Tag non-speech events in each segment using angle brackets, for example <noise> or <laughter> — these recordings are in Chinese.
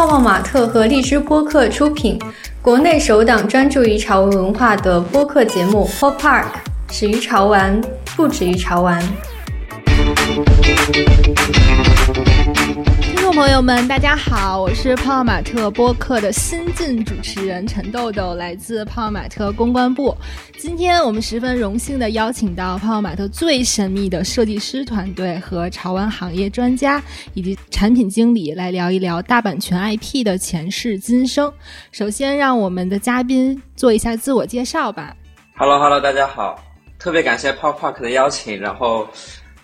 泡泡玛特和荔枝播客出品，国内首档专注于潮玩文化的播客节目《Pop Park》，始于潮玩，不止于潮玩。朋友们，大家好，我是泡泡玛特播客的新晋主持人陈豆豆，来自泡泡玛特公关部。今天我们十分荣幸的邀请到泡泡玛特最神秘的设计师团队和潮玩行业专家以及产品经理来聊一聊大版权 IP 的前世今生。首先，让我们的嘉宾做一下自我介绍吧。Hello，Hello，大家好，特别感谢 Pop Park 的邀请。然后，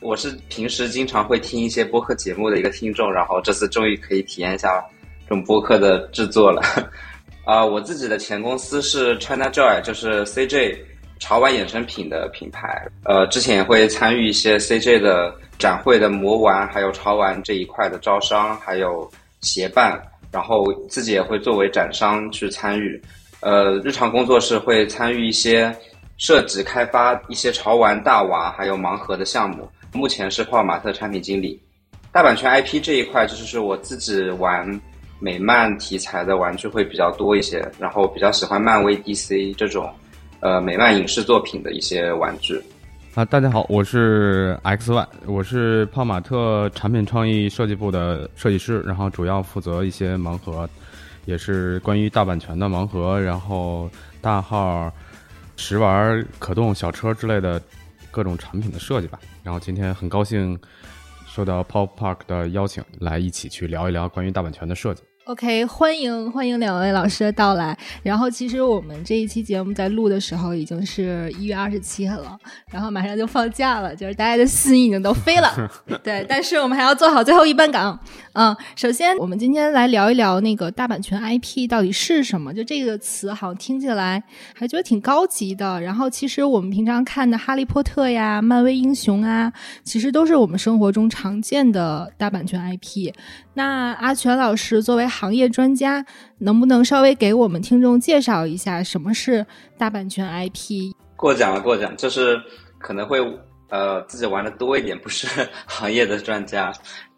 我是平时经常会听一些播客节目的一个听众，然后这次终于可以体验一下这种播客的制作了。<laughs> 啊，我自己的前公司是 China Joy，就是 CJ 潮玩衍生品的品牌。呃，之前也会参与一些 CJ 的展会的魔玩，还有潮玩这一块的招商，还有协办，然后自己也会作为展商去参与。呃，日常工作是会参与一些设计、开发一些潮玩大娃还有盲盒的项目。目前是泡泡玛特产品经理。大版权 IP 这一块，就是我自己玩。美漫题材的玩具会比较多一些，然后比较喜欢漫威、DC 这种，呃，美漫影视作品的一些玩具。啊，大家好，我是 XY，我是泡玛特产品创意设计部的设计师，然后主要负责一些盲盒，也是关于大版权的盲盒，然后大号、食玩、可动小车之类的各种产品的设计吧。然后今天很高兴。受到 Pop Park 的邀请，来一起去聊一聊关于大版权的设计。OK，欢迎欢迎两位老师的到来。然后，其实我们这一期节目在录的时候已经是一月二十七了，然后马上就放假了，就是大家的心已经都飞了。<laughs> 对，但是我们还要做好最后一班岗。嗯，首先我们今天来聊一聊那个大版权 IP 到底是什么？就这个词好像听起来还觉得挺高级的。然后，其实我们平常看的《哈利波特》呀、漫威英雄啊，其实都是我们生活中常见的大版权 IP。那阿全老师作为行业专家，能不能稍微给我们听众介绍一下什么是大版权 IP？过奖了，过奖，就是可能会呃自己玩的多一点，不是 <laughs> 行业的专家。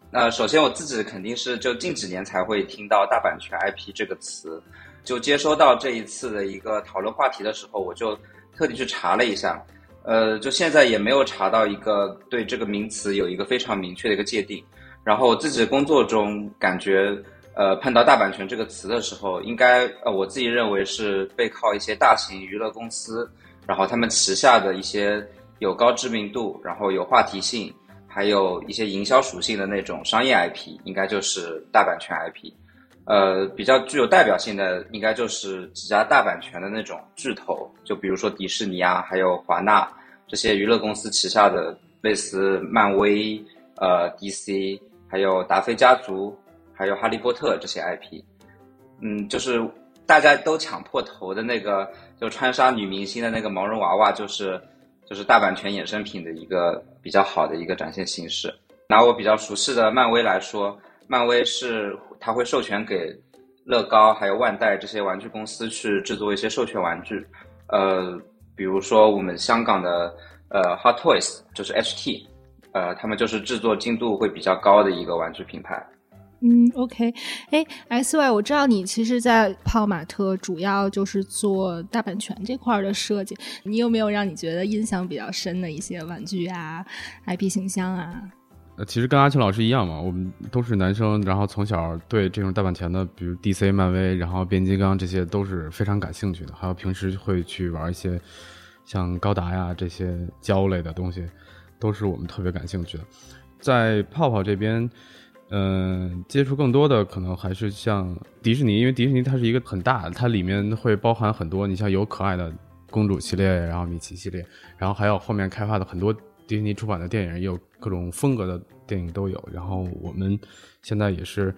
那首先我自己肯定是就近几年才会听到大版权 IP 这个词，就接收到这一次的一个讨论话题的时候，我就特地去查了一下，呃，就现在也没有查到一个对这个名词有一个非常明确的一个界定。然后我自己工作中感觉，呃，碰到大版权这个词的时候，应该呃，我自己认为是背靠一些大型娱乐公司，然后他们旗下的一些有高知名度，然后有话题性，还有一些营销属性的那种商业 IP，应该就是大版权 IP。呃，比较具有代表性的，应该就是几家大版权的那种巨头，就比如说迪士尼啊，还有华纳这些娱乐公司旗下的类似漫威、呃 DC。还有达菲家族，还有哈利波特这些 IP，嗯，就是大家都抢破头的那个，就穿杀女明星的那个毛绒娃娃，就是就是大版权衍生品的一个比较好的一个展现形式。拿我比较熟悉的漫威来说，漫威是它会授权给乐高还有万代这些玩具公司去制作一些授权玩具，呃，比如说我们香港的呃 Hot Toys 就是 HT。呃，他们就是制作精度会比较高的一个玩具品牌。嗯，OK，哎，S Y，我知道你其实，在泡泡玛特主要就是做大版权这块的设计。你有没有让你觉得印象比较深的一些玩具啊、IP 形象啊？呃，其实跟阿青老师一样嘛，我们都是男生，然后从小对这种大版权的，比如 DC、漫威，然后变形金刚这些都是非常感兴趣的。还有平时会去玩一些像高达呀这些胶类的东西。都是我们特别感兴趣的，在泡泡这边，嗯，接触更多的可能还是像迪士尼，因为迪士尼它是一个很大，它里面会包含很多，你像有可爱的公主系列，然后米奇系列，然后还有后面开发的很多迪士尼出版的电影，也有各种风格的电影都有。然后我们现在也是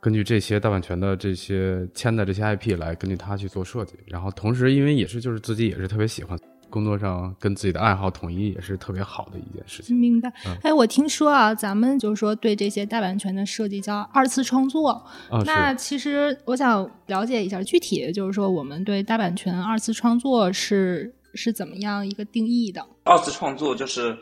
根据这些大版权的这些签的这些 IP 来根据它去做设计，然后同时因为也是就是自己也是特别喜欢。工作上跟自己的爱好统一也是特别好的一件事情。明白。哎，我听说啊，咱们就是说对这些大版权的设计叫二次创作。那其实我想了解一下，具体就是说我们对大版权二次创作是是怎么样一个定义的？二次创作就是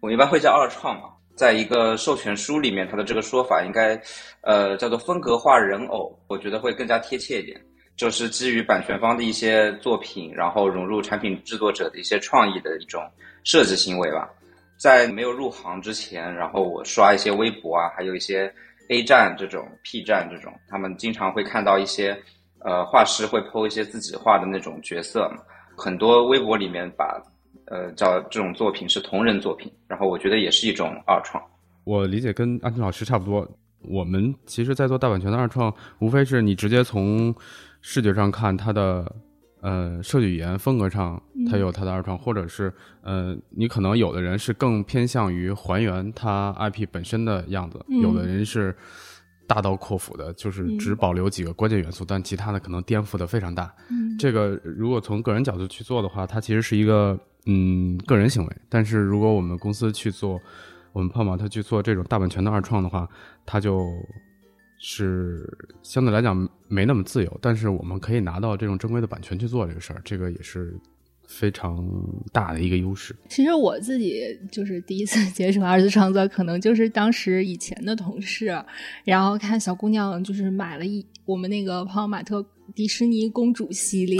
我一般会叫二创嘛。在一个授权书里面，它的这个说法应该，呃，叫做风格化人偶，我觉得会更加贴切一点。就是基于版权方的一些作品，然后融入产品制作者的一些创意的一种设计行为吧。在没有入行之前，然后我刷一些微博啊，还有一些 A 站这种 P 站这种，他们经常会看到一些呃画师会 PO 一些自己画的那种角色，很多微博里面把呃叫这种作品是同人作品，然后我觉得也是一种二创。我理解跟安婷老师差不多，我们其实，在做大版权的二创，无非是你直接从视觉上看它的呃设计语言风格上，它有它的二创，或者是呃你可能有的人是更偏向于还原它 IP 本身的样子，有的人是大刀阔斧的，就是只保留几个关键元素，但其他的可能颠覆的非常大。这个如果从个人角度去做的话，它其实是一个嗯个人行为，但是如果我们公司去做。我们泡泡他去做这种大版权的二创的话，他就是相对来讲没那么自由，但是我们可以拿到这种正规的版权去做这个事儿，这个也是非常大的一个优势。其实我自己就是第一次 <laughs> 接触二次创作，可能就是当时以前的同事，然后看小姑娘就是买了一我们那个泡泡玛特。迪士尼公主系列，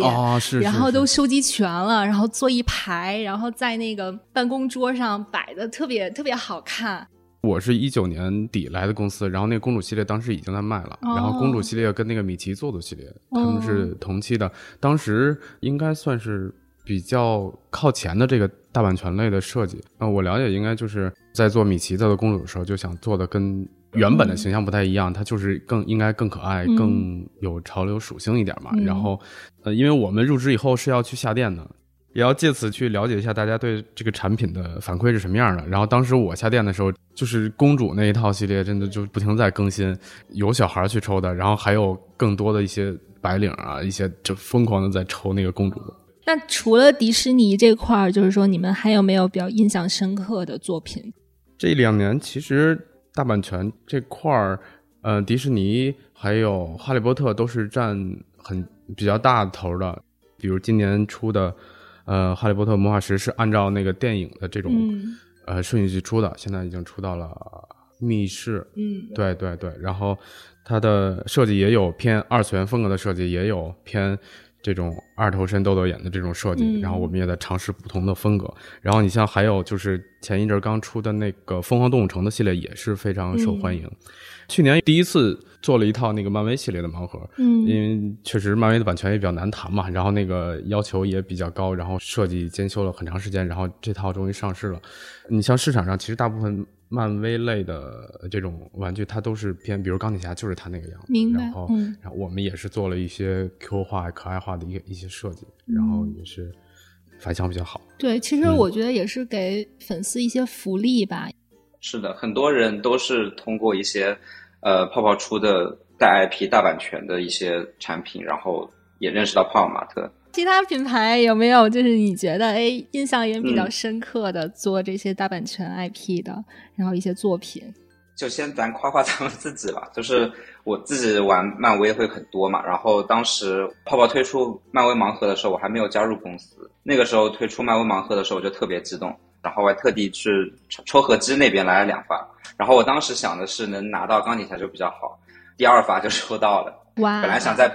然后都收集全了，然后坐一排，然后在那个办公桌上摆的特别特别好看。我是一九年底来的公司，然后那个公主系列当时已经在卖了，然后公主系列跟那个米奇做的系列，他们是同期的，当时应该算是比较靠前的这个大版权类的设计。那我了解，应该就是在做米奇在做公主的时候，就想做的跟。原本的形象不太一样，它就是更应该更可爱、更有潮流属性一点嘛。然后，呃，因为我们入职以后是要去下店的，也要借此去了解一下大家对这个产品的反馈是什么样的。然后当时我下店的时候，就是公主那一套系列，真的就不停在更新，有小孩去抽的，然后还有更多的一些白领啊，一些就疯狂的在抽那个公主。那除了迪士尼这块儿，就是说你们还有没有比较印象深刻的作品？这两年其实。大版权这块儿，呃，迪士尼还有哈利波特都是占很比较大的头的。比如今年出的，呃，哈利波特魔法石是按照那个电影的这种呃顺序去出的，现在已经出到了密室。嗯，对对对。然后它的设计也有偏二次元风格的设计，也有偏。这种二头身豆豆眼的这种设计，然后我们也在尝试不同的风格。然后你像还有就是前一阵刚出的那个疯狂动物城的系列也是非常受欢迎。去年第一次做了一套那个漫威系列的盲盒，嗯，因为确实漫威的版权也比较难谈嘛，然后那个要求也比较高，然后设计兼修了很长时间，然后这套终于上市了。你像市场上其实大部分。漫威类的这种玩具，它都是偏，比如钢铁侠就是它那个样子。明白。然后，然后我们也是做了一些 Q 化、可爱化的一个一些设计，然后也是反响比较好。对，其实我觉得也是给粉丝一些福利吧。是的，很多人都是通过一些呃泡泡出的带 IP、大版权的一些产品，然后也认识到泡泡玛特。其他品牌有没有就是你觉得哎印象也比较深刻的做这些大版权 IP 的，然后一些作品？就先咱夸夸咱们自己吧。就是我自己玩漫威会很多嘛，然后当时泡泡推出漫威盲盒的时候，我还没有加入公司。那个时候推出漫威盲盒的时候，我就特别激动，然后我还特地去抽合机那边来了两发。然后我当时想的是能拿到钢铁侠就比较好，第二发就抽到了。哇！本来想在。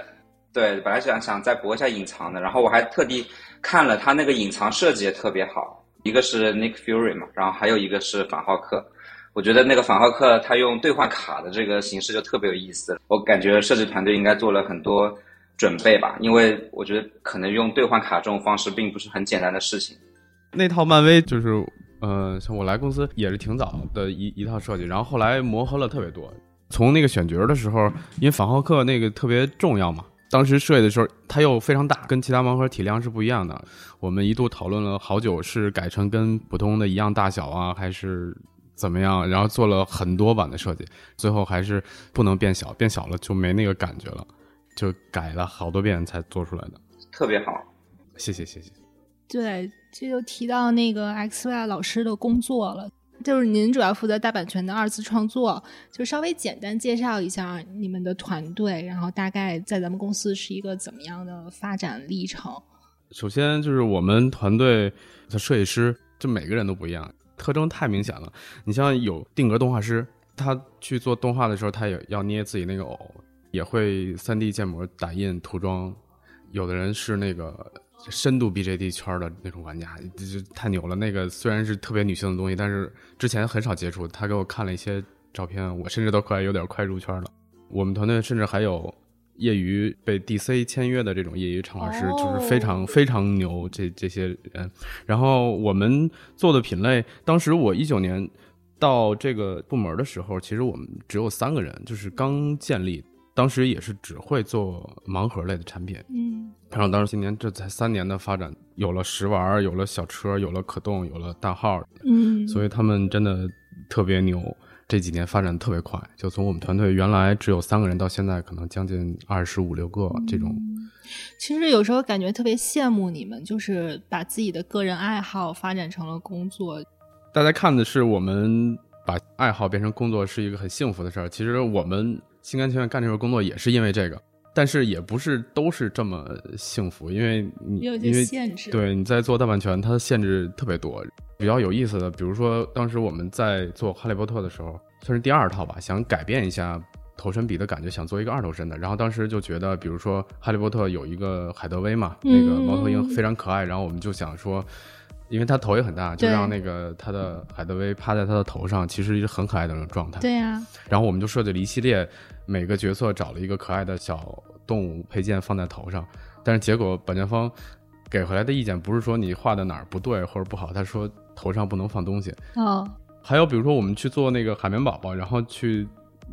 对，本来想想再博一下隐藏的，然后我还特地看了他那个隐藏设计也特别好，一个是 Nick Fury 嘛，然后还有一个是反浩克，我觉得那个反浩克他用兑换卡的这个形式就特别有意思，我感觉设计团队应该做了很多准备吧，因为我觉得可能用兑换卡这种方式并不是很简单的事情。那套漫威就是，呃，像我来公司也是挺早的一一套设计，然后后来磨合了特别多，从那个选角的时候，因为反浩克那个特别重要嘛。当时设计的时候，它又非常大，跟其他盲盒体量是不一样的。我们一度讨论了好久，是改成跟普通的一样大小啊，还是怎么样？然后做了很多版的设计，最后还是不能变小，变小了就没那个感觉了，就改了好多遍才做出来的。特别好，谢谢谢谢。对，这就提到那个 X Y 老师的工作了。就是您主要负责大版权的二次创作，就稍微简单介绍一下你们的团队，然后大概在咱们公司是一个怎么样的发展历程。首先就是我们团队的设计师，就每个人都不一样。特征太明显了。你像有定格动画师，他去做动画的时候，他也要捏自己那个偶，也会三 D 建模打印涂装。有的人是那个深度 BJD 圈的那种玩家，太牛了。那个虽然是特别女性的东西，但是之前很少接触。他给我看了一些照片，我甚至都快有点快入圈了。我们团队甚至还有业余被 DC 签约的这种业余插画师，就是非常非常牛。这这些人，然后我们做的品类，当时我一九年到这个部门的时候，其实我们只有三个人，就是刚建立。当时也是只会做盲盒类的产品，嗯，然后当时今年这才三年的发展，有了食玩，有了小车，有了可动，有了大号，嗯，所以他们真的特别牛。这几年发展特别快，就从我们团队原来只有三个人，到现在可能将近二十五六个这种。其实有时候感觉特别羡慕你们，就是把自己的个人爱好发展成了工作。大家看的是我们把爱好变成工作是一个很幸福的事儿。其实我们。心甘情愿干这份工作也是因为这个，但是也不是都是这么幸福，因为你因为限制，对你在做大版权，它的限制特别多。比较有意思的，比如说当时我们在做《哈利波特》的时候，算是第二套吧，想改变一下头身比的感觉，想做一个二头身的。然后当时就觉得，比如说《哈利波特》有一个海德薇嘛，那个猫头鹰非常可爱，然后我们就想说。因为他头也很大，就让那个他的海德薇趴在他的头上，其实是很可爱的那种状态。对呀。然后我们就设计了一系列，每个角色找了一个可爱的小动物配件放在头上。但是结果版权方给回来的意见不是说你画的哪儿不对或者不好，他说头上不能放东西。哦。还有比如说我们去做那个海绵宝宝，然后去。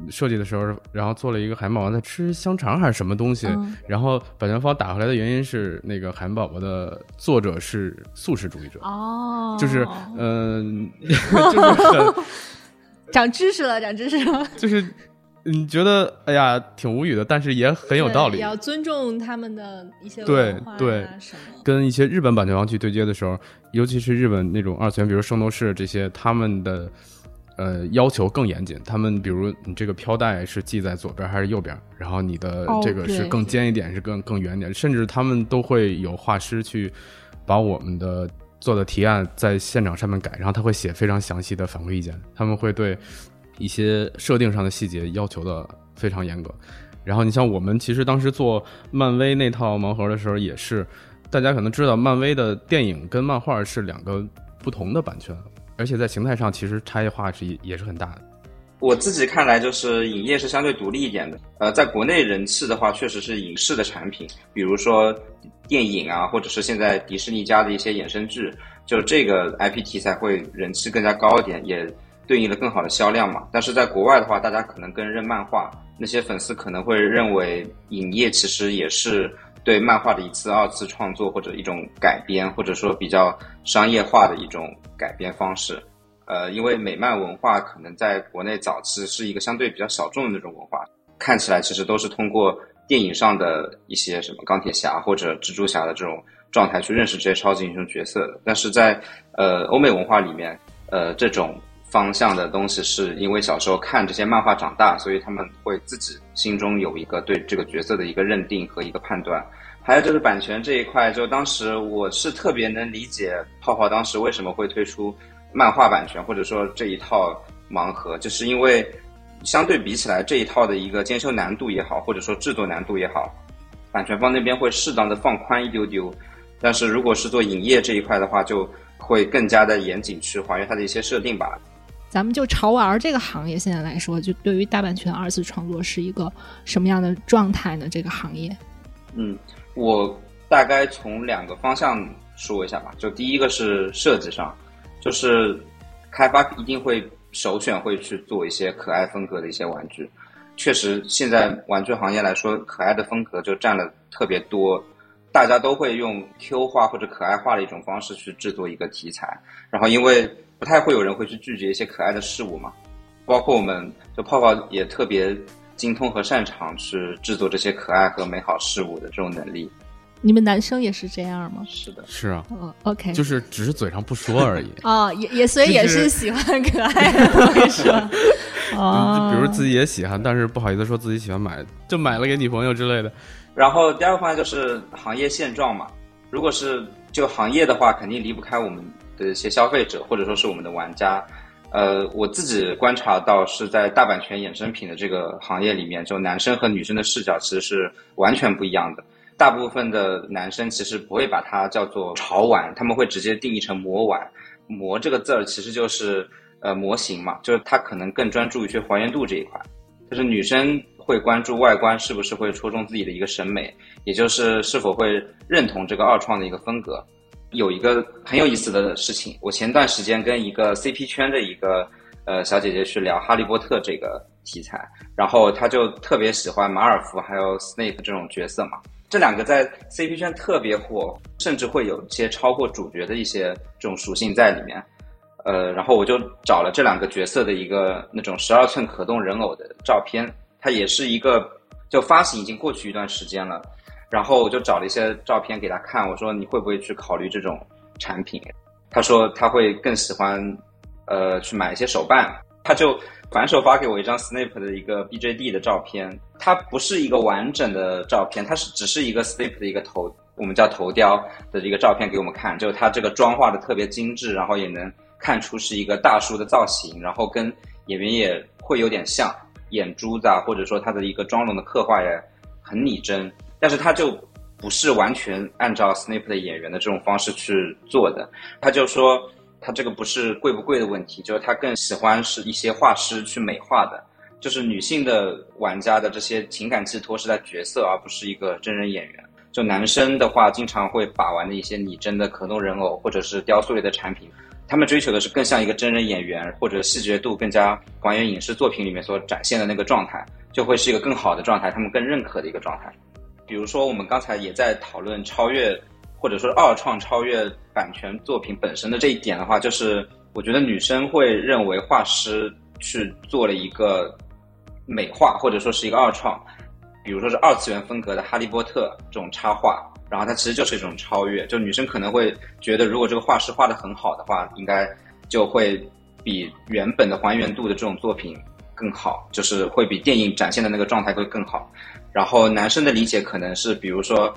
设计的时候，然后做了一个海绵宝宝在吃香肠还是什么东西，然后版权方打回来的原因是那个海绵宝宝的作者是素食主义者，哦，就是嗯，<laughs> 就是很长知识了，长知识了，就是你觉得哎呀挺无语的，但是也很有道理，要尊重他们的一些对对跟一些日本版权方去对接的时候，尤其是日本那种二次元，比如圣斗士这些，他们的。呃，要求更严谨。他们比如你这个飘带是系在左边还是右边，然后你的这个是更尖一点，是更更圆点。甚至他们都会有画师去把我们的做的提案在现场上面改，然后他会写非常详细的反馈意见。他们会对一些设定上的细节要求的非常严格。然后你像我们其实当时做漫威那套盲盒的时候，也是大家可能知道，漫威的电影跟漫画是两个不同的版权。而且在形态上，其实差异化是也是很大的。我自己看来，就是影业是相对独立一点的。呃，在国内人气的话，确实是影视的产品，比如说电影啊，或者是现在迪士尼家的一些衍生剧，就这个 IP 题材会人气更加高一点，也对应了更好的销量嘛。但是在国外的话，大家可能更认漫画，那些粉丝可能会认为影业其实也是。对漫画的一次、二次创作或者一种改编，或者说比较商业化的一种改编方式，呃，因为美漫文化可能在国内早期是一个相对比较小众的那种文化，看起来其实都是通过电影上的一些什么钢铁侠或者蜘蛛侠的这种状态去认识这些超级英雄角色的，但是在呃欧美文化里面，呃这种。方向的东西是因为小时候看这些漫画长大，所以他们会自己心中有一个对这个角色的一个认定和一个判断。还有就是版权这一块，就当时我是特别能理解泡泡当时为什么会推出漫画版权，或者说这一套盲盒，就是因为相对比起来这一套的一个监修难度也好，或者说制作难度也好，版权方那边会适当的放宽一丢丢。但是如果是做影业这一块的话，就会更加的严谨去还原它的一些设定吧。咱们就潮玩这个行业现在来说，就对于大版权二次创作是一个什么样的状态呢？这个行业，嗯，我大概从两个方向说一下吧。就第一个是设计上，就是开发一定会首选会去做一些可爱风格的一些玩具。确实，现在玩具行业来说，可爱的风格就占了特别多，大家都会用 Q 化或者可爱化的一种方式去制作一个题材，然后因为。不太会有人会去拒绝一些可爱的事物嘛，包括我们就泡泡也特别精通和擅长去制作这些可爱和美好事物的这种能力。你们男生也是这样吗？是的，是啊。哦，OK，就是只是嘴上不说而已。<laughs> 哦，也也所以也是喜欢可爱的东西。<laughs> 哦，比如自己也喜欢，但是不好意思说自己喜欢买，就买了给女朋友之类的。然后第二个方面就是行业现状嘛，如果是就行业的话，肯定离不开我们。的一些消费者，或者说是我们的玩家。呃，我自己观察到是在大版权衍生品的这个行业里面，就男生和女生的视角其实是完全不一样的。大部分的男生其实不会把它叫做潮玩，他们会直接定义成魔玩。魔这个字儿其实就是呃模型嘛，就是他可能更专注于去还原度这一块。就是女生会关注外观是不是会戳中自己的一个审美，也就是是否会认同这个二创的一个风格。有一个很有意思的事情，我前段时间跟一个 CP 圈的一个呃小姐姐去聊《哈利波特》这个题材，然后她就特别喜欢马尔福还有 Snape 这种角色嘛，这两个在 CP 圈特别火，甚至会有一些超过主角的一些这种属性在里面。呃，然后我就找了这两个角色的一个那种十二寸可动人偶的照片，它也是一个就发行已经过去一段时间了。然后我就找了一些照片给他看，我说你会不会去考虑这种产品？他说他会更喜欢，呃，去买一些手办。他就反手发给我一张 Snape 的一个 BJD 的照片，它不是一个完整的照片，它是只是一个 Snape 的一个头，我们叫头雕的一个照片给我们看，就是他这个妆化的特别精致，然后也能看出是一个大叔的造型，然后跟演员也会有点像，眼珠子啊，或者说他的一个妆容的刻画也很拟真。但是他就不是完全按照 Snape 的演员的这种方式去做的，他就说他这个不是贵不贵的问题，就是他更喜欢是一些画师去美化的，就是女性的玩家的这些情感寄托是在角色，而不是一个真人演员。就男生的话，经常会把玩的一些拟真的可动人偶或者是雕塑类的产品，他们追求的是更像一个真人演员，或者细节度更加还原影视作品里面所展现的那个状态，就会是一个更好的状态，他们更认可的一个状态。比如说，我们刚才也在讨论超越，或者说二创超越版权作品本身的这一点的话，就是我觉得女生会认为画师去做了一个美化，或者说是一个二创，比如说是二次元风格的哈利波特这种插画，然后它其实就是一种超越。就女生可能会觉得，如果这个画师画的很好的话，应该就会比原本的还原度的这种作品更好，就是会比电影展现的那个状态会更好。然后男生的理解可能是，比如说，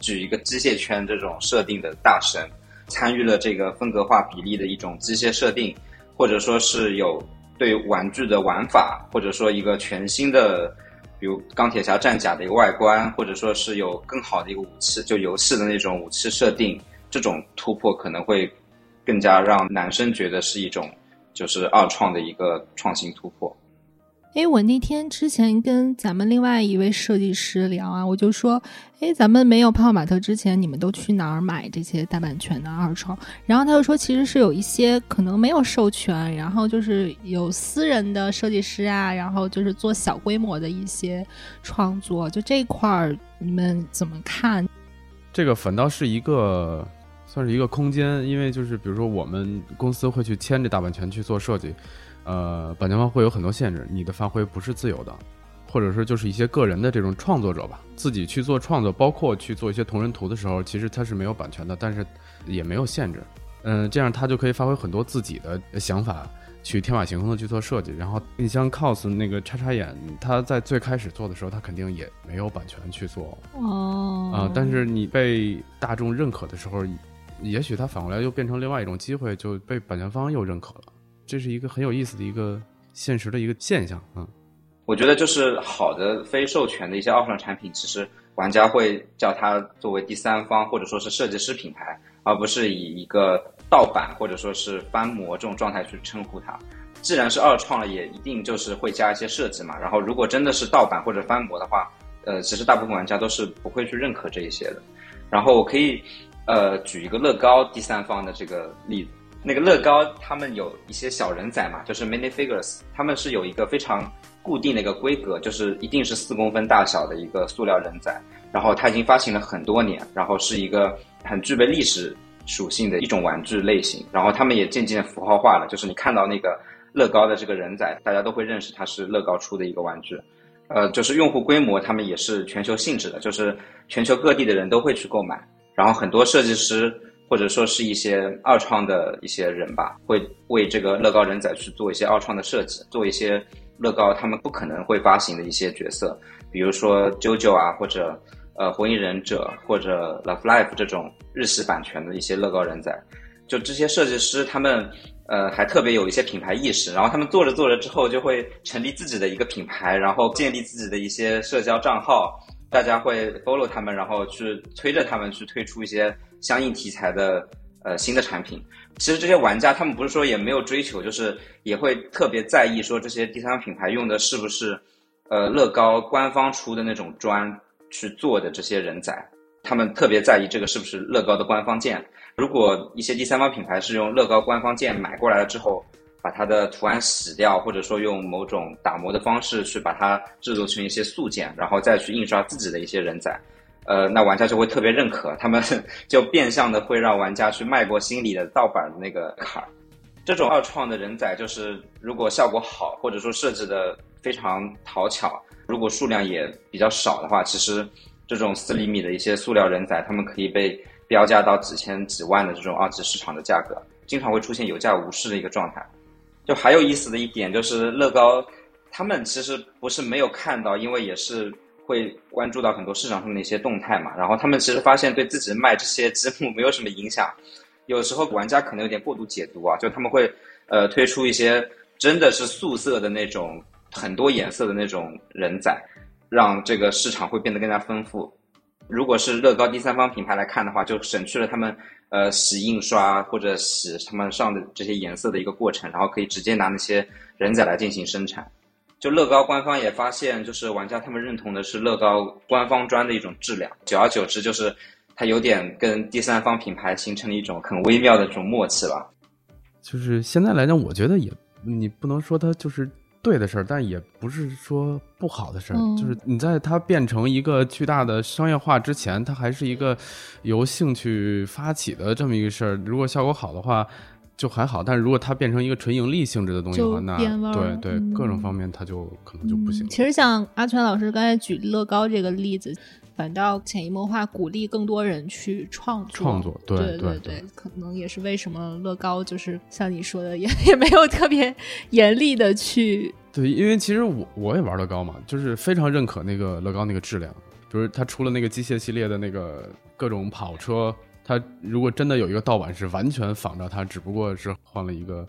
举一个机械圈这种设定的大神，参与了这个风格化比例的一种机械设定，或者说是有对玩具的玩法，或者说一个全新的，比如钢铁侠战甲的一个外观，或者说是有更好的一个武器，就游戏的那种武器设定，这种突破可能会更加让男生觉得是一种就是二创的一个创新突破。哎，我那天之前跟咱们另外一位设计师聊啊，我就说，哎，咱们没有泡泡玛特之前，你们都去哪儿买这些大版权的二创？然后他就说，其实是有一些可能没有授权，然后就是有私人的设计师啊，然后就是做小规模的一些创作，就这块儿你们怎么看？这个反倒是一个算是一个空间，因为就是比如说我们公司会去签这大版权去做设计。呃，版权方会有很多限制，你的发挥不是自由的，或者说就是一些个人的这种创作者吧，自己去做创作，包括去做一些同人图的时候，其实它是没有版权的，但是也没有限制，嗯，这样他就可以发挥很多自己的想法，去天马行空的去做设计。然后你像 cos 那个叉叉眼，他在最开始做的时候，他肯定也没有版权去做哦，啊，但是你被大众认可的时候，也许他反过来又变成另外一种机会，就被版权方又认可了。这是一个很有意思的一个现实的一个现象，嗯，我觉得就是好的非授权的一些二创产品，其实玩家会叫它作为第三方或者说是设计师品牌，而不是以一个盗版或者说是翻模这种状态去称呼它。既然是二创了，也一定就是会加一些设计嘛。然后如果真的是盗版或者翻模的话，呃，其实大部分玩家都是不会去认可这一些的。然后我可以呃举一个乐高第三方的这个例子。那个乐高，他们有一些小人仔嘛，就是 mini figures，他们是有一个非常固定的一个规格，就是一定是四公分大小的一个塑料人仔，然后它已经发行了很多年，然后是一个很具备历史属性的一种玩具类型，然后他们也渐渐符号化了，就是你看到那个乐高的这个人仔，大家都会认识它是乐高出的一个玩具，呃，就是用户规模他们也是全球性质的，就是全球各地的人都会去购买，然后很多设计师。或者说是一些二创的一些人吧，会为这个乐高人仔去做一些二创的设计，做一些乐高他们不可能会发行的一些角色，比如说 JoJo 啊，或者呃火影忍者或者 Love Life 这种日系版权的一些乐高人仔，就这些设计师他们呃还特别有一些品牌意识，然后他们做着做着之后就会成立自己的一个品牌，然后建立自己的一些社交账号，大家会 follow 他们，然后去催着他们去推出一些相应题材的呃新的产品。其实这些玩家他们不是说也没有追求，就是也会特别在意说这些第三方品牌用的是不是呃乐高官方出的那种砖去做的这些人仔，他们特别在意这个是不是乐高的官方件。如果一些第三方品牌是用乐高官方件买过来了之后，把它的图案洗掉，或者说用某种打磨的方式去把它制作成一些素件，然后再去印刷自己的一些人仔，呃，那玩家就会特别认可，他们 <laughs> 就变相的会让玩家去迈过心里的盗版的那个坎儿。这种二创的人仔，就是如果效果好，或者说设计的非常讨巧，如果数量也比较少的话，其实这种四厘米的一些塑料人仔，他们可以被。标价到几千几万的这种二级市场的价格，经常会出现有价无市的一个状态。就还有意思的一点就是，乐高他们其实不是没有看到，因为也是会关注到很多市场上的一些动态嘛。然后他们其实发现对自己卖这些积木没有什么影响。有时候玩家可能有点过度解读啊，就他们会呃推出一些真的是素色的那种很多颜色的那种人仔，让这个市场会变得更加丰富。如果是乐高第三方品牌来看的话，就省去了他们呃洗印刷或者洗他们上的这些颜色的一个过程，然后可以直接拿那些人仔来进行生产。就乐高官方也发现，就是玩家他们认同的是乐高官方砖的一种质量，久而久之，就是它有点跟第三方品牌形成了一种很微妙的这种默契了。就是现在来讲，我觉得也你不能说它就是。对的事儿，但也不是说不好的事儿。就是你在它变成一个巨大的商业化之前，它还是一个由兴趣发起的这么一个事儿。如果效果好的话，就还好；但是如果它变成一个纯盈利性质的东西的话，那对对各种方面它就可能就不行。其实像阿全老师刚才举乐高这个例子。反倒潜移默化鼓励更多人去创作，创作，对对对，可能也是为什么乐高就是像你说的，也 <laughs> 也没有特别严厉的去。对，因为其实我我也玩乐高嘛，就是非常认可那个乐高那个质量。就是他出了那个机械系列的那个各种跑车，他如果真的有一个盗版是完全仿照它，只不过是换了一个。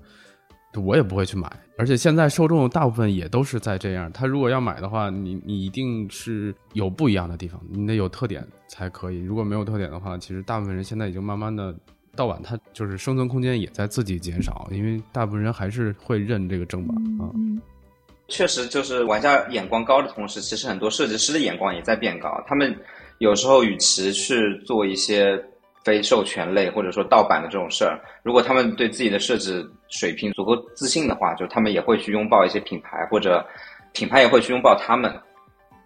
我也不会去买，而且现在受众大部分也都是在这样。他如果要买的话，你你一定是有不一样的地方，你得有特点才可以。如果没有特点的话，其实大部分人现在已经慢慢的盗版，它就是生存空间也在自己减少，因为大部分人还是会认这个正版啊。确实，就是玩家眼光高的同时，其实很多设计师的眼光也在变高。他们有时候与其去做一些。非授权类或者说盗版的这种事儿，如果他们对自己的设置水平足够自信的话，就他们也会去拥抱一些品牌，或者品牌也会去拥抱他们。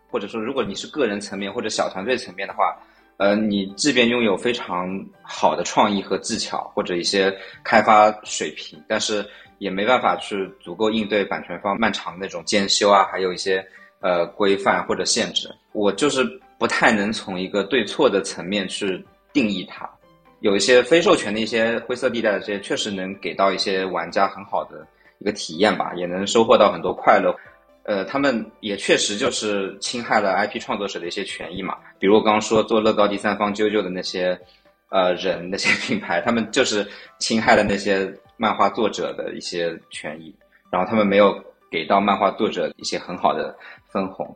或者说，如果你是个人层面或者小团队层面的话，呃，你即便拥有非常好的创意和技巧或者一些开发水平，但是也没办法去足够应对版权方漫长那种监修啊，还有一些呃规范或者限制。我就是不太能从一个对错的层面去。定义它，有一些非授权的一些灰色地带的这些，确实能给到一些玩家很好的一个体验吧，也能收获到很多快乐。呃，他们也确实就是侵害了 IP 创作者的一些权益嘛。比如我刚刚说做乐高第三方啾啾的那些呃人那些 <laughs> 品牌，他们就是侵害了那些漫画作者的一些权益，然后他们没有给到漫画作者一些很好的分红。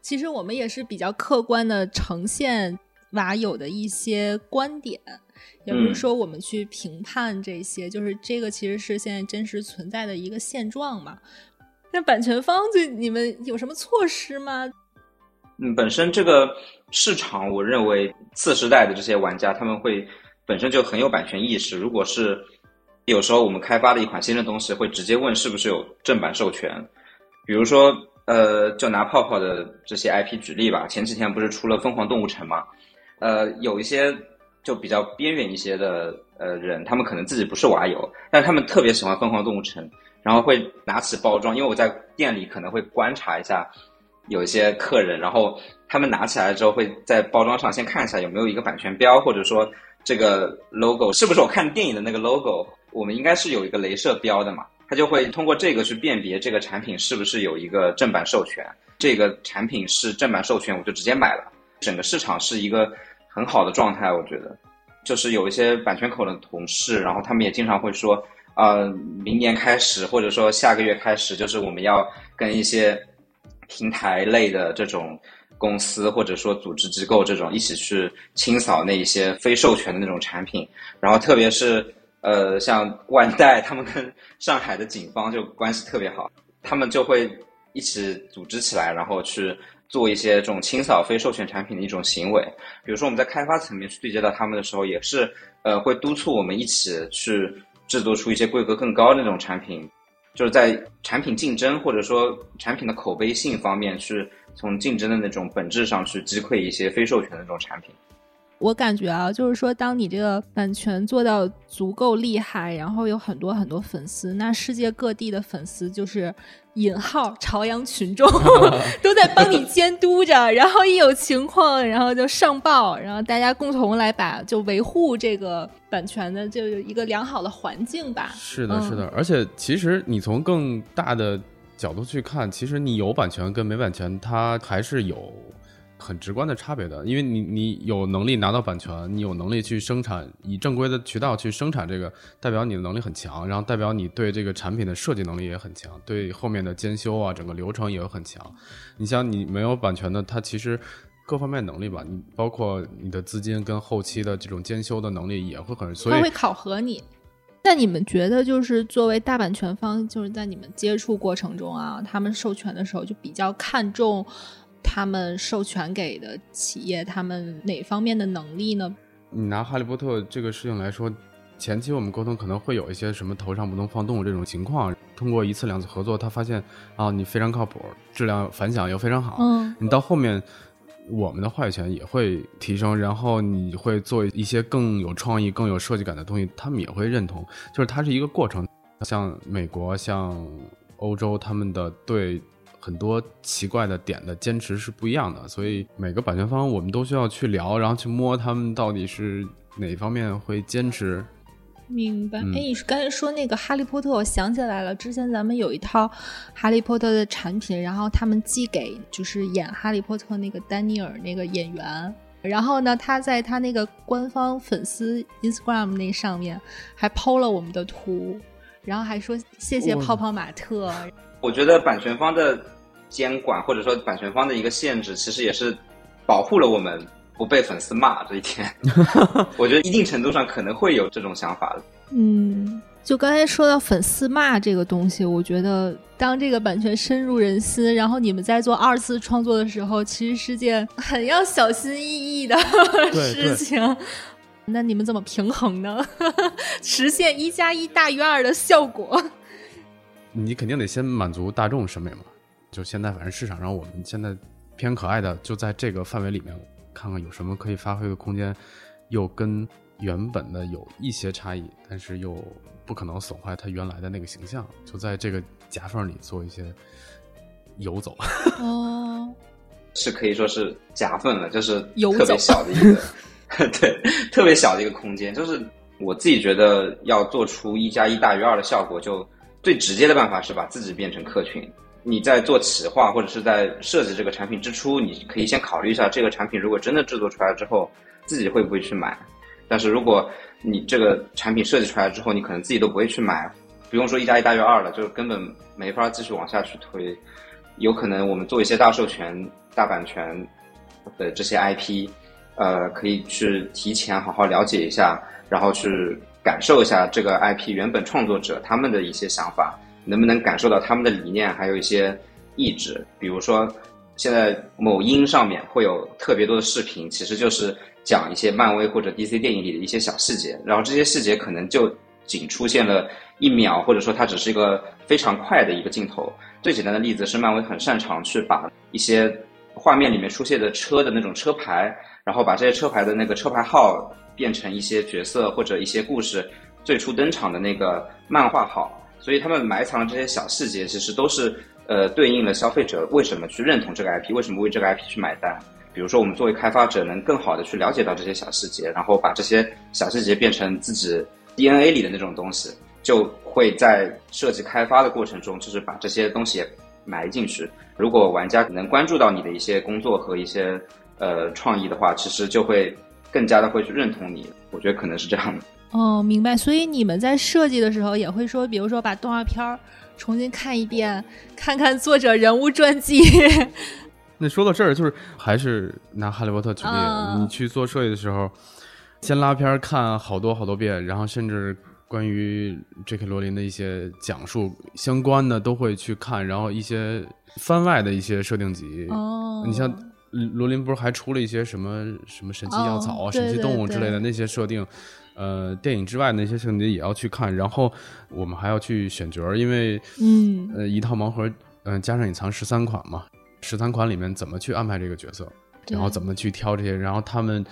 其实我们也是比较客观的呈现。瓦友的一些观点，也不是说我们去评判这些，就是这个其实是现在真实存在的一个现状嘛。那版权方对你们有什么措施吗？嗯，本身这个市场，我认为次时代的这些玩家他们会本身就很有版权意识。如果是有时候我们开发的一款新的东西，会直接问是不是有正版授权。比如说，呃，就拿泡泡的这些 IP 举例吧，前几天不是出了《疯狂动物城》吗？呃，有一些就比较边缘一些的呃人，他们可能自己不是娃友，但他们特别喜欢《疯狂动物城》，然后会拿起包装，因为我在店里可能会观察一下，有一些客人，然后他们拿起来之后会在包装上先看一下有没有一个版权标，或者说这个 logo 是不是我看电影的那个 logo，我们应该是有一个镭射标的嘛，他就会通过这个去辨别这个产品是不是有一个正版授权，这个产品是正版授权，我就直接买了。整个市场是一个很好的状态，我觉得，就是有一些版权口的同事，然后他们也经常会说，呃，明年开始或者说下个月开始，就是我们要跟一些平台类的这种公司或者说组织机构这种一起去清扫那一些非授权的那种产品，然后特别是呃像万代他们跟上海的警方就关系特别好，他们就会一起组织起来，然后去。做一些这种清扫非授权产品的一种行为，比如说我们在开发层面去对接到他们的时候，也是呃会督促我们一起去制作出一些规格更高的那种产品，就是在产品竞争或者说产品的口碑性方面，去从竞争的那种本质上去击溃一些非授权的这种产品。我感觉啊，就是说，当你这个版权做到足够厉害，然后有很多很多粉丝，那世界各地的粉丝就是引号朝阳群众 <laughs> 都在帮你监督着，然后一有情况，然后就上报，然后大家共同来把就维护这个版权的就有一个良好的环境吧。是的，是的，而且其实你从更大的角度去看，其实你有版权跟没版权，它还是有。很直观的差别的，因为你你有能力拿到版权，你有能力去生产，以正规的渠道去生产这个，代表你的能力很强，然后代表你对这个产品的设计能力也很强，对后面的监修啊，整个流程也很强。你像你没有版权的，它其实各方面能力吧，你包括你的资金跟后期的这种监修的能力也会很，所以会考核你。那你们觉得，就是作为大版权方，就是在你们接触过程中啊，他们授权的时候就比较看重。他们授权给的企业，他们哪方面的能力呢？你拿《哈利波特》这个事情来说，前期我们沟通可能会有一些什么头上不能放动物这种情况。通过一次两次合作，他发现啊，你非常靠谱，质量反响又非常好。嗯，你到后面，我们的话语权也会提升，然后你会做一些更有创意、更有设计感的东西，他们也会认同。就是它是一个过程。像美国、像欧洲，他们的对。很多奇怪的点的坚持是不一样的，所以每个版权方我们都需要去聊，然后去摸他们到底是哪方面会坚持。明白。哎，你刚才说那个哈利波特，我想起来了，之前咱们有一套哈利波特的产品，然后他们寄给就是演哈利波特那个丹尼尔那个演员，然后呢，他在他那个官方粉丝 Instagram 那上面还抛了我们的图，然后还说谢谢泡泡玛特。我觉得版权方的。监管或者说版权方的一个限制，其实也是保护了我们不被粉丝骂这一点。<laughs> 我觉得一定程度上可能会有这种想法的。嗯，就刚才说到粉丝骂这个东西，我觉得当这个版权深入人心，然后你们在做二次创作的时候，其实是件很要小心翼翼的 <laughs> 事情。那你们怎么平衡呢？实现一加一大于二的效果？你肯定得先满足大众审美嘛。就现在，反正市场上我们现在偏可爱的，就在这个范围里面，看看有什么可以发挥的空间，又跟原本的有一些差异，但是又不可能损坏它原来的那个形象，就在这个夹缝里做一些游走。<laughs> 哦，是可以说是夹缝了，就是特别小的一个，<laughs> 对，特别小的一个空间。就是我自己觉得，要做出一加一大于二的效果，就最直接的办法是把自己变成客群。你在做企划或者是在设计这个产品之初，你可以先考虑一下这个产品如果真的制作出来之后，自己会不会去买。但是如果你这个产品设计出来之后，你可能自己都不会去买，不用说一加一大于二了，就是根本没法继续往下去推。有可能我们做一些大授权、大版权的这些 IP，呃，可以去提前好好了解一下，然后去感受一下这个 IP 原本创作者他们的一些想法。能不能感受到他们的理念，还有一些意志？比如说，现在某音上面会有特别多的视频，其实就是讲一些漫威或者 DC 电影里的一些小细节。然后这些细节可能就仅出现了一秒，或者说它只是一个非常快的一个镜头。最简单的例子是，漫威很擅长去把一些画面里面出现的车的那种车牌，然后把这些车牌的那个车牌号变成一些角色或者一些故事最初登场的那个漫画号。所以他们埋藏的这些小细节，其实都是呃对应了消费者为什么去认同这个 IP，为什么为这个 IP 去买单。比如说，我们作为开发者，能更好的去了解到这些小细节，然后把这些小细节变成自己 DNA 里的那种东西，就会在设计开发的过程中，就是把这些东西埋进去。如果玩家能关注到你的一些工作和一些呃创意的话，其实就会更加的会去认同你。我觉得可能是这样的。哦，明白。所以你们在设计的时候也会说，比如说把动画片儿重新看一遍，看看作者人物传记。<laughs> 那说到这儿，就是还是拿《哈利波特》举例，啊你去做设计的时候，先拉片儿看好多好多遍，然后甚至关于 J.K. 罗琳的一些讲述相关的都会去看，然后一些番外的一些设定集。哦，你像罗琳不是还出了一些什么什么神奇药草啊、神奇动物之类的那些设定，呃，电影之外的那些情节也要去看，然后我们还要去选角儿，因为嗯呃一套盲盒，嗯、加上隐藏十三款嘛，十三款里面怎么去安排这个角色，然后怎么去挑这些，然后他们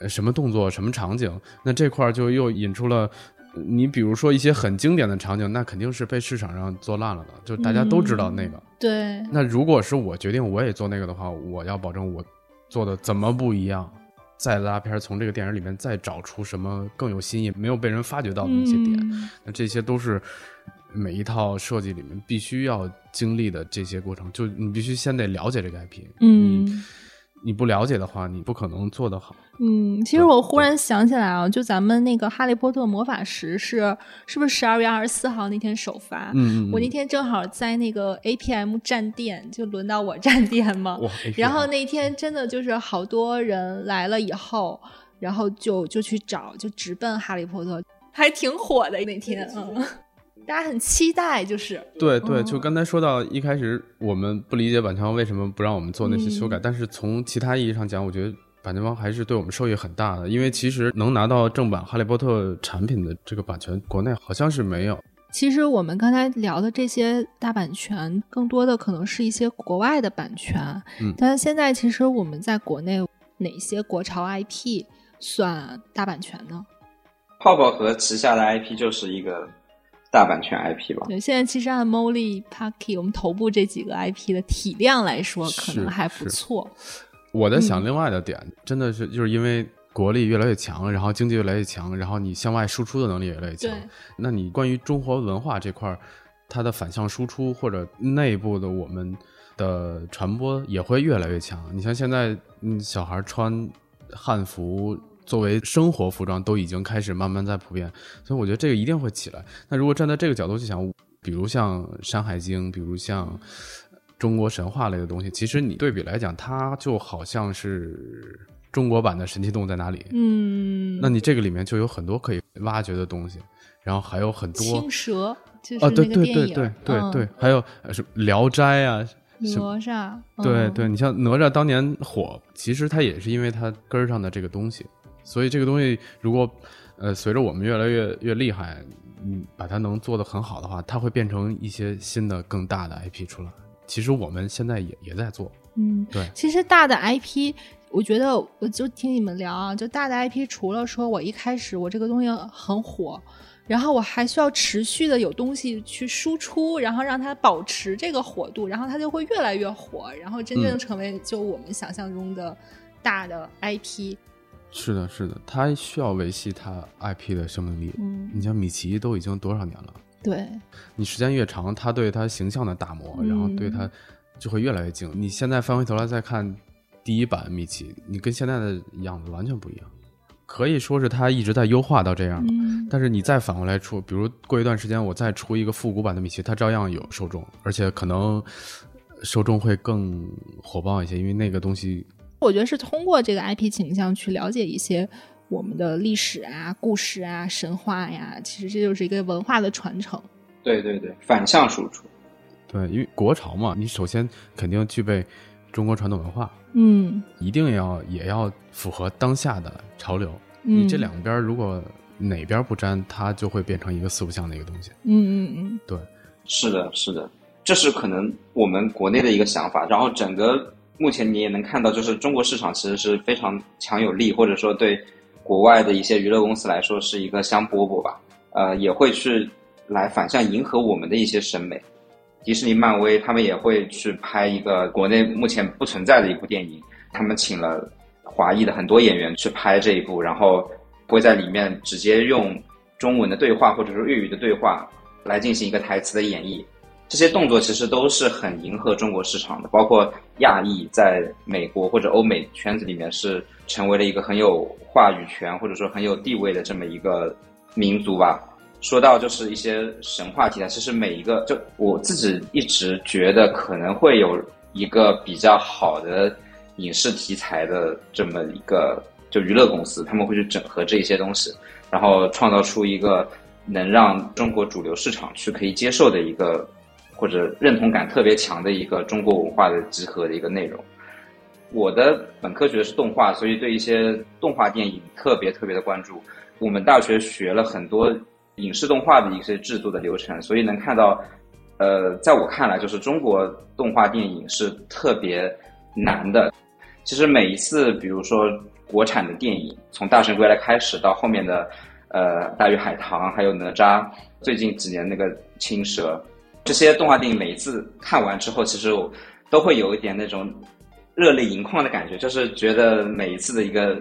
呃什么动作、什么场景，那这块儿就又引出了。呃你比如说一些很经典的场景，那肯定是被市场上做烂了的，就大家都知道那个。对，那如果是我决定我也做那个的话，我要保证我做的怎么不一样，再拉片儿从这个电影里面再找出什么更有新意、没有被人发掘到的一些点。嗯。那这些都是每一套设计里面必须要经历的这些过程，就你必须先得了解这个 IP，嗯。你你不了解的话，你不可能做得好。嗯，其实我忽然想起来啊，就咱们那个《哈利波特魔法石》是是不是十二月二十四号那天首发？嗯嗯，我那天正好在那个 APM 站店，就轮到我站店嘛。然后那天真的就是好多人来了以后，然后就就去找，就直奔哈利波特，还挺火的那天，嗯，大家很期待，就是对对，嗯就刚才说到一开始我们不理解版权方为什么不让我们做那些修嗯改，但是从其他意义上讲，我觉得。版权方还是对我们受益很大的，因为其实能拿到正版《哈利波特》产品的这个版权，国内好像是没有。其实我们刚才聊的这些大版权，更多的可能是一些国外的版权。嗯但是现在其实我们在国内哪些国潮 IP 算大版权呢？泡泡和旗下的 IP 就是一个大版权 IP 吧。对，现在其实按 Molly、Parky 我们头部这几个 IP 的体量来说，可能还不错。我在想嗯另外的点，真的是就是因为国力越来越强，然后经济越来越强，然后你向外输出的能力也越来越强。那你关于中国文化这块儿，它的反向输出或者内部的我们的传播也会越来越强。你像现在，嗯，小孩穿汉服。作为生活服装都已经开始慢慢在普遍，所以我觉得这个一定会起来。那如果站在这个角度去想，比如像《山海经》，比如像中国神话类的东西，其实你对比来讲，它就好像是中国版的《神奇动物在哪里》。嗯，那你这个里面就有很多可以挖掘的东西，然后还有很多青蛇就是啊，那对对对对对还有呃什么《聊斋》啊，哪吒，嗯对对，你像哪吒当年火，其实它也是因为它根儿上的这个东西，所以这个东西如果呃随着我们越来越越厉害，嗯，把它能做得很好的话，它会变成一些新的更大的 IP 出来。其实我们现在也也在做，嗯，对其实大的 IP，我觉得我就听你们聊啊，就大的 IP，除了说我一开始我这个东西很火，然后我还需要持续的有东西去输出，然后让它保持这个火度，然后它就会越来越火，然后真正嗯成为就我们想象中的大的 IP。是的，是的，它需要维系它 IP 的生命力。嗯你像米奇都已经多少年了，对，你时间越长，他对他形象的打磨，然后对他就会越来越精。你现在翻回头来再看第一版米奇，你跟现在的样子完全不一样。可以说是他一直在优化到这样了，嗯但是你再反过来出，比如过一段时间我再出一个复古版的米奇，它照样有受众，而且可能受众会更火爆一些，因为那个东西我觉得是通过这个 IP 倾向去了解一些我们的历史啊、故事啊、神话呀，其实这就是一个文化的传承。对对对，反向输出。对，因为国潮嘛，你首先肯定具备中国传统文化，嗯一定要也要符合当下的潮流。嗯，你这两边如果哪边不沾，它就会变成一个四不像的一个东西。嗯嗯嗯对，是的，是的，这是可能我们国内的一个想法。然后整个目前你也能看到，就是中国市场其实是非常强有力，或者说对国外的一些娱乐公司来说是一个香饽饽吧。呃，也会去来反向迎合我们的一些审美。迪士尼、漫威他们也会去拍一个国内目前不存在的一部电影，他们请了华裔的很多演员去拍这一部，然后会在里面直接用中文的对话或者说粤语的对话来进行一个台词的演绎。这些动作其实都是很迎合中国市场的，包括亚裔在美国或者欧美圈子里面是成为了一个很有话语权或者说很有地位的这么一个民族吧。说到就是一些神话题材，其实每一个就我自己一直觉得可能会有一个比较好的影视题材的这么一个就娱乐公司，他们会去整合这些东西，然后创造出一个能让中国主流市场去可以接受的一个。或者认同感特别强的一个中国文化的集合的一个内容。我的本科学的是动画，所以对一些动画电影特别特别的关注。我们大学学了很多影视动画的一些制作的流程，所以能看到，呃，在我看来，就是中国动画电影是特别难的。其实每一次，比如说国产的电影，从《大圣归来》开始到后面的呃《大鱼海棠》，还有哪吒，最近几年那个《青蛇》。这些动画电影每一次看完之后，其实我都会有一点那种热泪盈眶的感觉，就是觉得每一次的一个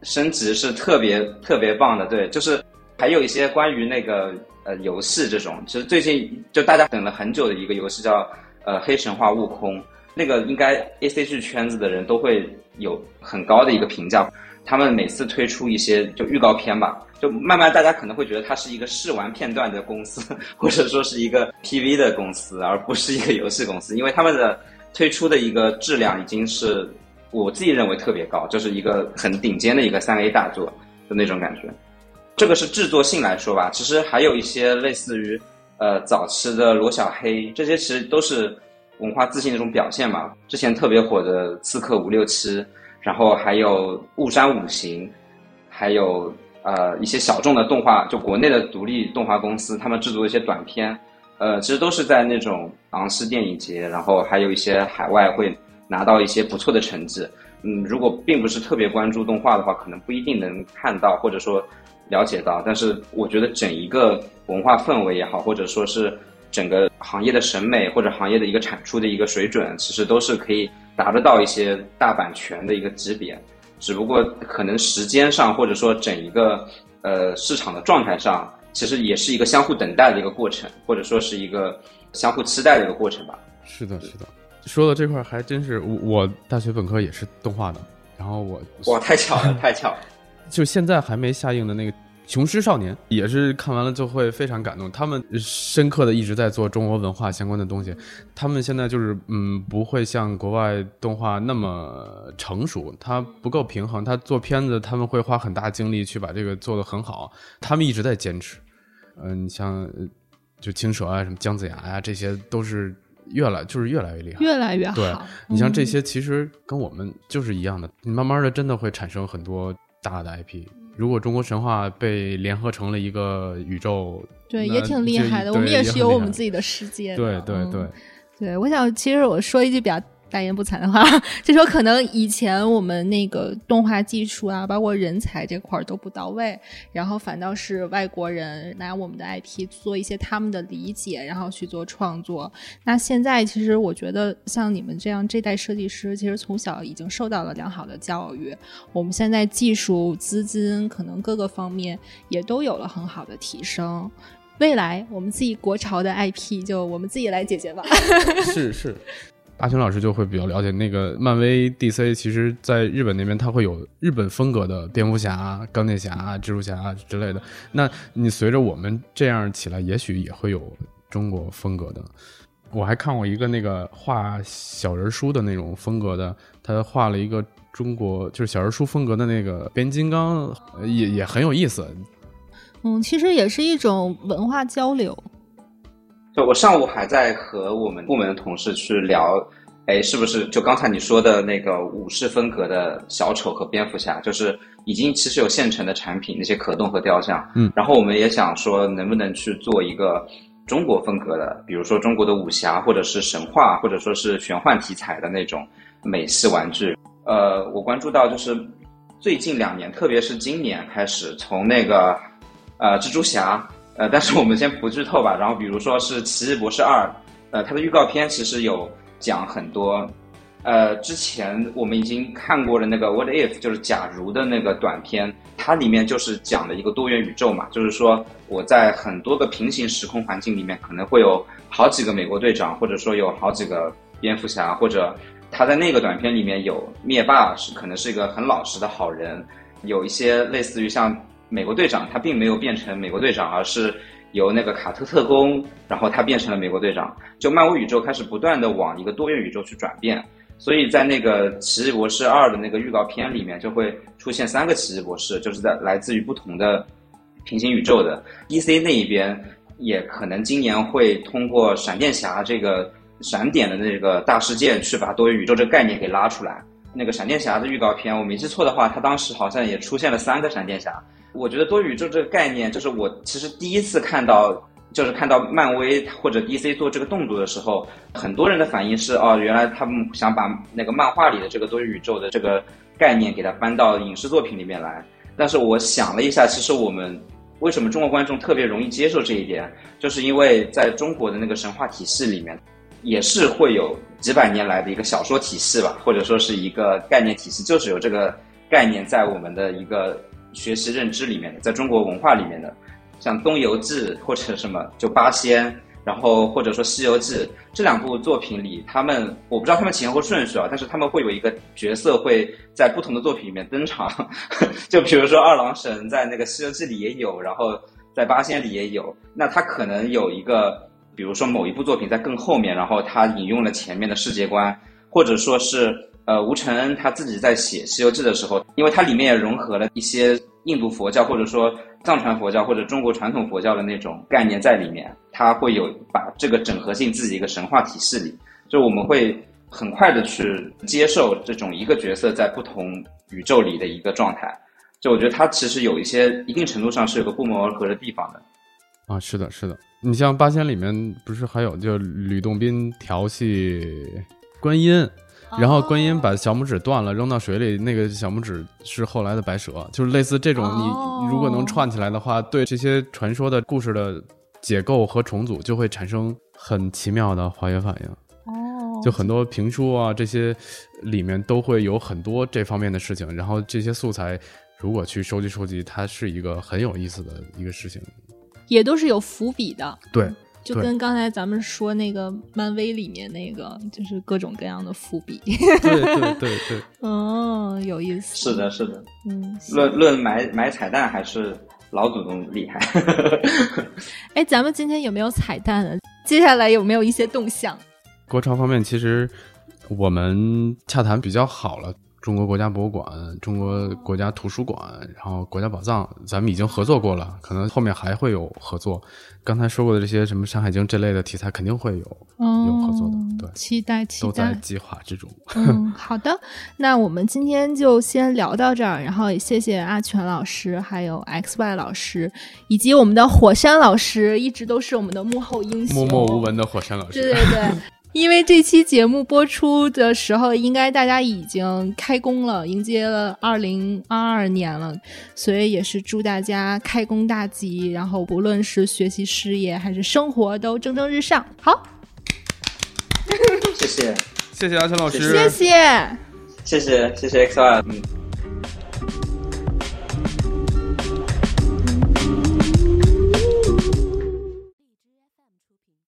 升级是特别特别棒的。对，就是还有一些关于那个呃游戏这种，其实最近就大家等了很久的一个游戏叫呃《黑神话：悟空》，那个应该 A C G 圈子的人都会有很高的一个评价。他们每次推出一些就预告片吧。就慢慢大家可能会觉得它是一个试玩片段的公司，<laughs> 或者说是一个 PV 的公司，而不是一个游戏公司，因为他们的推出的一个质量已经是我自己认为特别高，就是一个很顶尖的一个三 A 大作的那种感觉。这个是制作性来说吧，其实还有一些类似于呃早期的罗小黑，这些其实都是文化自信的一种表现嘛。之前特别火的刺客伍六七，然后还有雾山五行，还有。呃，一些小众的动画，就国内的独立动画公司，他们制作的一些短片，呃，其实都是在那种昂视电影节，然后还有一些海外会拿到一些不错的成绩。嗯，如果并不是特别关注动画的话，可能不一定能看到或者说了解到。但是我觉得整一个文化氛围也好，或者说是整个行业的审美或者行业的一个产出的一个水准，其实都是可以达得到一些大版权的一个级别。只不过可能时间上，或者说整一个呃市场的状态上，其实也是一个相互等待的一个过程，或者说是一个相互期待的一个过程吧。是的，是的。说到这块还真是，我我大学本科也是动画的，然后我哇，太巧了，太巧了。<laughs> 就现在还没下映的那个。雄狮少年也是看完了就会非常感动，他们深刻的一直在做中国文化相关的东西。他们现在就是嗯，不会像国外动画那么成熟，它不够平衡。他做片子他们会花很大精力去把这个做得很好。他们一直在坚持。嗯，你像就青蛇啊，什么姜子牙呀，这些都是越来就是越来越厉害，越来越好。对你像这些，其实跟我们就是一样的。你慢慢的真的会产生很多大的 IP。如果中国神话被联合成了一个宇宙，对，也挺厉害的。我们也是有我们自己的世界。对对对，对我想，其实我说一句比较。大言不惭的话，<laughs> 就说可能以前我们那个动画技术啊，包括人才这块儿都不到位，然后反倒是外国人拿我们的 IP 做一些他们的理解，然后去做创作。那现在其实我觉得像你们这样这代设计师，其实从小已经受到了良好的教育，我们现在技术、资金可能各个方面也都有了很好的提升。未来我们自己国潮的 IP 就我们自己来解决吧。是 <laughs> 是。阿群老师就会比较了解那个漫威 DC，其实在日本那边它会有日本风格的蝙蝠侠、钢铁侠、蜘蛛侠之类的。那你随着我们这样起来，也许也会有中国风格的。我还看过一个那个画小人书的那种风格的，他画了一个中国就是小人书风格的那个变形金刚，也也很有意思。嗯，其实也是一种文化交流。就我上午还在和我们部门的同事去聊，哎，是不是就刚才你说的那个武士风格的小丑和蝙蝠侠，就是已经其实有现成的产品，那些可动和雕像。嗯，然后我们也想说，能不能去做一个中国风格的，比如说中国的武侠，或者是神话，或者说是玄幻题材的那种美系玩具。呃，我关注到就是最近两年，特别是今年开始，从那个呃蜘蛛侠。呃，但是我们先不剧透吧。然后，比如说是《奇异博士二》，呃，它的预告片其实有讲很多呃，之前我们已经看过了那个 What If，就是假如的那个短片，它里面就是讲了一个多元宇宙嘛，就是说我在很多个平行时空环境里面，可能会有好几个美国队长，或者说有好几个蝙蝠侠，或者他在那个短片里面有灭霸是可能是一个很老实的好人，有一些类似于像美国队长，他并没有变成美国队长，而是由那个卡特特工，然后他变成了美国队长，就漫威宇宙开始不断的往一个多元宇宙去转变。所以在那个《奇异博士二》的那个预告片里面，就会出现三个奇异博士，就是在来自于不同的平行宇宙的。DC 那一边也可能今年会通过闪电侠这个闪点的那个大事件，去把多元宇宙这个概念给拉出来。那个闪电侠的预告片，我没记错的话，他当时好像也出现了三个闪电侠。我觉得多宇宙这个概念，就是我其实第一次看到。就是看到漫威或者 DC 做这个动作的时候，很多人的反应是哦，原来他们想把那个漫画里的这个多宇宙的这个概念给它搬到影视作品里面来。但是我想了一下，其实我们为什么中国观众特别容易接受这一点，就是因为在中国的那个神话体系里面，也是会有几百年来的一个小说体系吧，或者说是一个概念体系，就是有这个概念在我们的一个学习认知里面的，在中国文化里面的。像《东游记》或者什么，就八仙，然后或者说《西游记》这两部作品里，他们我不知道他们前后顺序啊，但是他们会有一个角色会在不同的作品里面登场。<laughs> 就比如说二郎神在那个《西游记》里也有，然后在八仙里也有。那他可能有一个，比如说某一部作品在更后面，然后他引用了前面的世界观，或者说是呃吴承恩他自己在写《西游记》的时候，因为它里面也融合了一些印度佛教或者说。藏传佛教或者中国传统佛教的那种概念在里面，它会有把这个整合进自己一个神话体系里，就我们会很快的去接受这种一个角色在不同宇宙里的一个状态。就我觉得它其实有一些一定程度上是有个不谋而合的地方的。啊，是的，是的。你像八仙里面不是还有就吕洞宾调戏观音？然后观音把小拇指断了，扔到水里，那个小拇指是后来的白蛇，就是类似这种。你如果能串起来的话，对这些传说的故事的解构和重组，就会产生很奇妙的化学反应。哦，就很多评书啊，这些里面都会有很多这方面的事情。然后这些素材如果去收集收集，它是一个很有意思的一个事情，也都是有伏笔的。对。就跟刚才咱们说那个漫威里面那个，就是各种各样的伏笔。对对 <laughs> 对对。哦，有意思。是的，是的。嗯。论论买买彩蛋，还是老祖宗厉害。<laughs> 哎，咱们今天有没有彩蛋啊？接下来有没有一些动向？国潮方面，其实我们洽谈比较好了。中国国家博物馆、中国国家图书馆，然后国家宝藏，咱们已经合作过了，可能后面还会有合作。刚才说过的这些什么《山海经》这类的题材，肯定会有有合作的。对，期待期待，都在计划之中。嗯，好的，那我们今天就先聊到这儿，然后也谢谢阿全老师，还有 X Y 老师，以及我们的火山老师，一直都是我们的幕后英雄，默默无闻的火山老师。对对对。因为这期节目播出的时候，应该大家已经开工了，迎接了二零二二年了，所以也是祝大家开工大吉，然后不论是学习、事业还是生活都蒸蒸日上。好，谢谢，谢谢阿强老师，谢谢，谢谢谢谢 X Y，嗯。